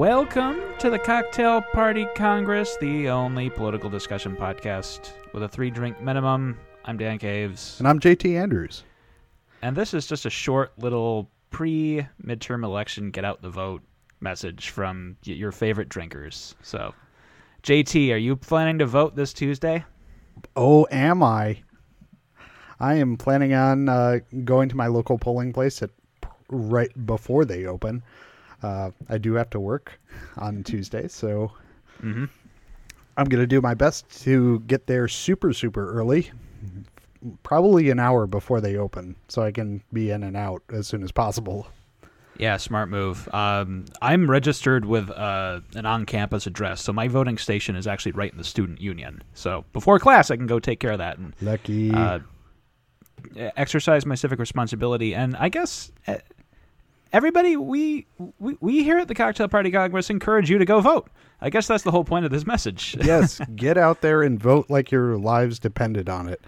Welcome to the Cocktail Party Congress, the only political discussion podcast with a three drink minimum. I'm Dan Caves. And I'm JT Andrews. And this is just a short little pre midterm election get out the vote message from y- your favorite drinkers. So, JT, are you planning to vote this Tuesday? Oh, am I? I am planning on uh, going to my local polling place at right before they open. Uh, I do have to work on Tuesday, so Mm-hmm. I'm going to do my best to get there super, super early. Probably an hour before they open, so I can be in and out as soon as possible. Yeah, smart move. Um, I'm registered with uh, an on-campus address, so my voting station is actually right in the student union. So before class, I can go take care of that and Lucky. uh, exercise my civic responsibility. And I guess uh, everybody, we, we we here at the Cocktail Party Congress encourage you to go vote. I guess that's the whole point of this message. yes, get out there and vote like your lives depended on it.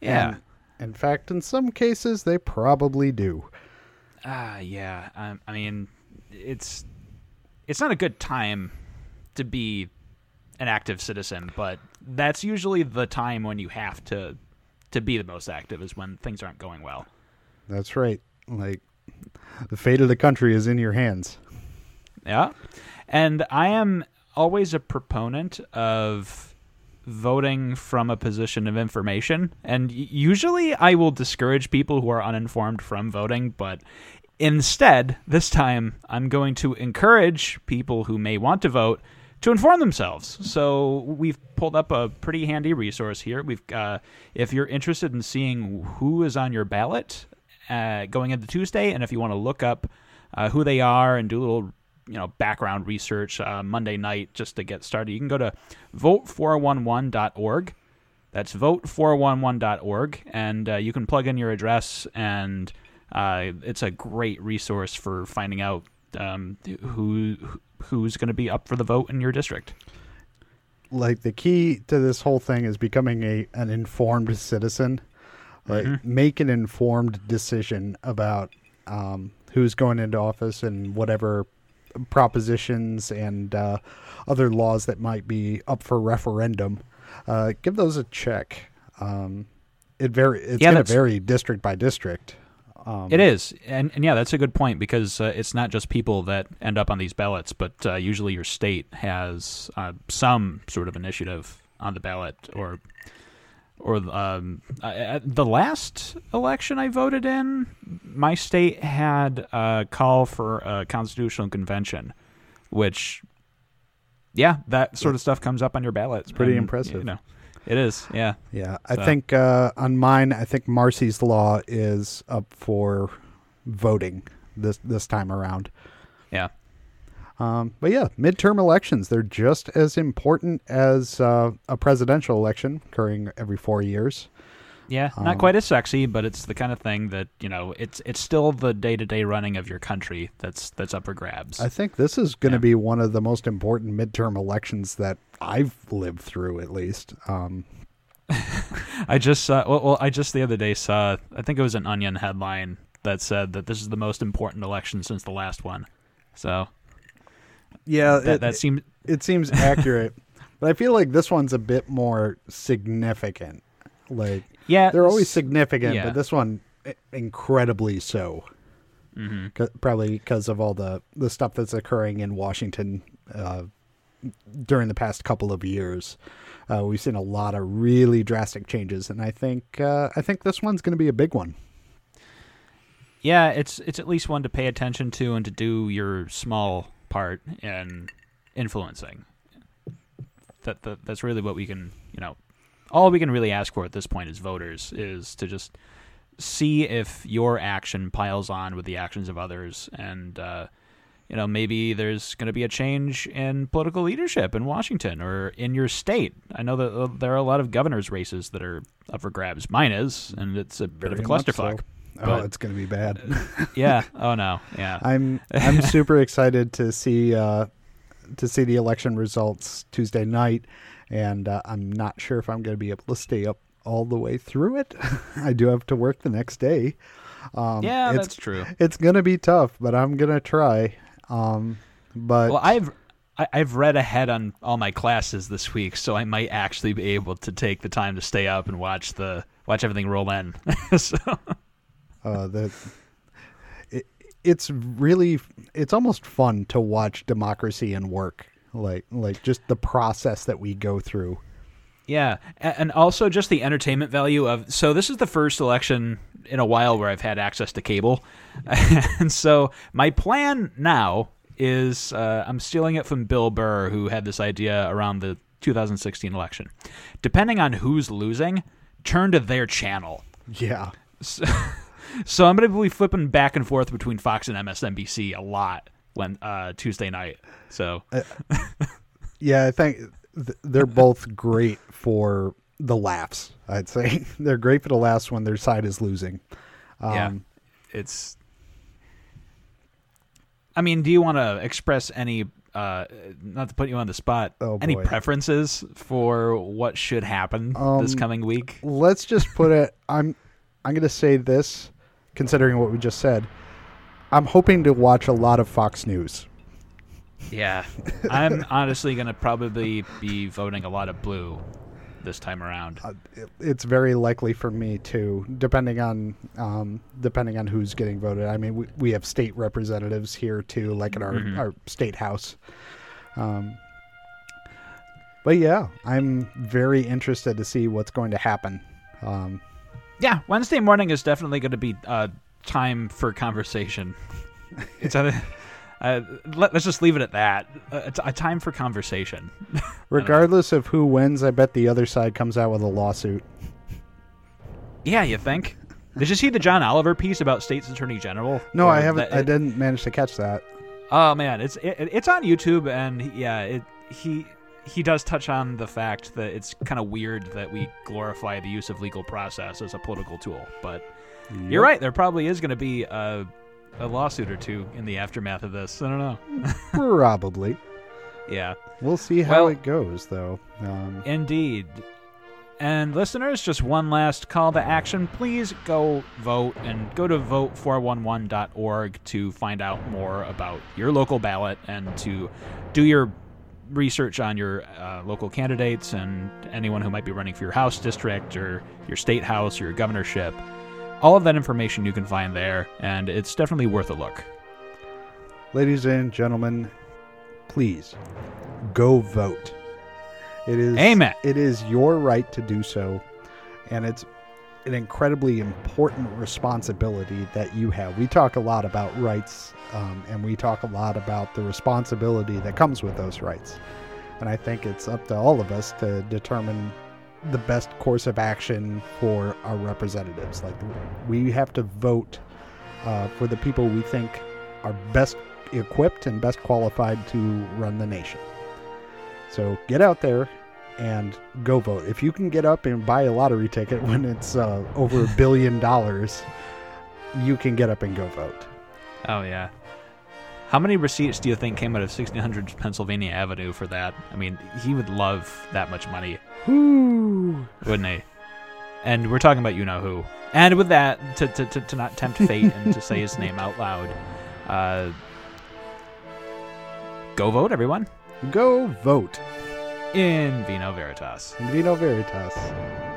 yeah. And, in fact, in some cases, they probably do. Ah, yeah. Um, I mean, it's it's not a good time to be an active citizen, but that's usually the time when you have to to be the most active is when things aren't going well. That's right. Like the fate of the country is in your hands. Yeah. And I am always a proponent of voting from a position of information. And usually I will discourage people who are uninformed from voting, but instead, this time, I'm going to encourage people who may want to vote to inform themselves. So we've pulled up a pretty handy resource here. We've uh, if you're interested in seeing who is on your ballot uh, going into Tuesday, and if you want to look up uh, who they are and do a little you know background research uh, Monday night just to get started, you can go to vote411.org. That's vote411.org, and uh, you can plug in your address, and uh, it's a great resource for finding out um, who who's going to be up for the vote in your district. Like the key to this whole thing is becoming a an informed citizen. Like Mhm. make an informed decision about um, who's going into office and whatever propositions and uh, other laws that might be up for referendum. Uh, give those a check. Um, it very it's Yeah, going to vary district by district. Um, It is, and, and yeah, that's a good point because uh, it's not just people that end up on these ballots, but uh, usually your state has uh, some sort of initiative on the ballot, or or um, at the last election I voted in, my state had a call for a constitutional convention, which, yeah, that sort of stuff comes up on your ballot. It's pretty impressive. You know, it is, yeah. Yeah, I So- think uh, on mine, I think Marsy's Law is up for voting this this time around. Yeah. Um, but yeah, midterm elections, they're just as important as uh, a presidential election occurring every four years. Yeah, not Um, quite as sexy, but it's the kind of thing that you know. It's it's still the day to day running of your country that's that's up for grabs. I think this is going to Yeah. be one of the most important midterm elections that I've lived through, at least. Um, I just saw. Well, well, I just the other day saw. I think it was an Onion headline that said that this is the most important election since the last one. So yeah, that that seems it seems accurate, but I feel like this one's a bit more significant. Like yeah. they're always significant, yeah. but this one incredibly so. hmm 'Cause- Probably because of all the the stuff that's occurring in Washington uh, during the past couple of years. Uh, we've seen a lot of really drastic changes, and I think uh, I think this one's going to be a big one. Yeah, it's it's at least one to pay attention to and to do your small part in influencing. That, that that's really what we can, you know, all we can really ask for at this point as voters is to just see if your action piles on with the actions of others and uh, you know maybe there's going to be a change in political leadership in Washington or in your state. I know that uh, there are a lot of governors races that are up for grabs. Mine is, and it's a bit of a clusterfuck. so. Oh, it's going to be bad. yeah. Oh no. Yeah. I'm I'm super excited to see uh, to see the election results Tuesday night, and uh, I'm not sure if I'm going to be able to stay up all the way through it. I do have to work the next day. Um, yeah, it's that's true. it's going to be tough, but I'm going to try. Um, But Well, I've I- I've read ahead on all my classes this week, so I might actually be able to take the time to stay up and watch the watch everything roll in. so, uh, the it, it's really it's almost fun to watch democracy and work like like just the process that we go through yeah, and also just the entertainment value of. So this is the first election in a while where I've had access to cable, and so my plan now is uh, I'm stealing it from Bill Burr, who had this idea around the 2016 election. Depending on who's losing, turn to their channel. yeah So, so I'm going to be flipping back and forth between Fox and MSNBC a lot when uh, Tuesday night. So yeah i think th- they're both great for the laughs i'd say they're great for the laughs when their side is losing yeah, um, it's. I mean, do you want to express any? Uh, not to put you on the spot. Oh, any boy. preferences for what should happen this Um, coming week? let's just put it i'm i'm going to say this considering what we just said i'm hoping to watch a lot of fox news Yeah, I'm honestly going to probably be voting a lot of blue this time around. uh, it, it's very likely for me too, depending on um, depending on who's getting voted. I mean, we, we have state representatives here too, like in our Mhm. our state house. Um, but yeah, I'm very interested to see what's going to happen. Um, Yeah, Wednesday morning is definitely going to be uh, time for conversation. It's a, uh, let, us just leave it at that. Uh, it's a time for conversation. regardless of who wins, I bet the other side comes out with a lawsuit. Yeah, you think? Did you see the John Oliver piece about state's attorney general? No, Or I haven't. that- I didn't manage to catch that. Oh man, it's it, it's on YouTube, and yeah, it he he does touch on the fact that it's kind of weird that we glorify the use of legal process as a political tool. But you're right, there probably is going to be a a lawsuit or two in the aftermath of this. I don't know. Probably. Yeah. We'll see how Well- it goes, though. Um, Indeed. And listeners, just one last call to action. Please go vote and go to vote411.org to find out more about your local ballot and to do your research on your uh, local candidates and anyone who might be running for your house district or your state house or your governorship. All of that information you can find there, and it's definitely worth a look. ladies and gentlemen, please go vote. It is Amen. It is your right to do so, and it's an incredibly important responsibility that you have. We talk a lot about rights, um, and we talk a lot about the responsibility that comes with those rights. And I think it's up to all of us to determine the best course of action for our representatives. Like we have to vote uh, for the people we think are best equipped and best qualified to run the nation. So get out there and go vote. If you can get up and buy a lottery ticket when it's uh, over a billion dollars, you can get up and go vote. Oh yeah. How many receipts do you think came out of 1600 Pennsylvania Avenue for that? I mean, he would love that much money, Woo! wouldn't he? And we're talking about you know who. And with that, to to, to, to not tempt fate and to say his name out loud, uh, go vote, everyone, Go vote. In Vino Veritas. In Vino Veritas.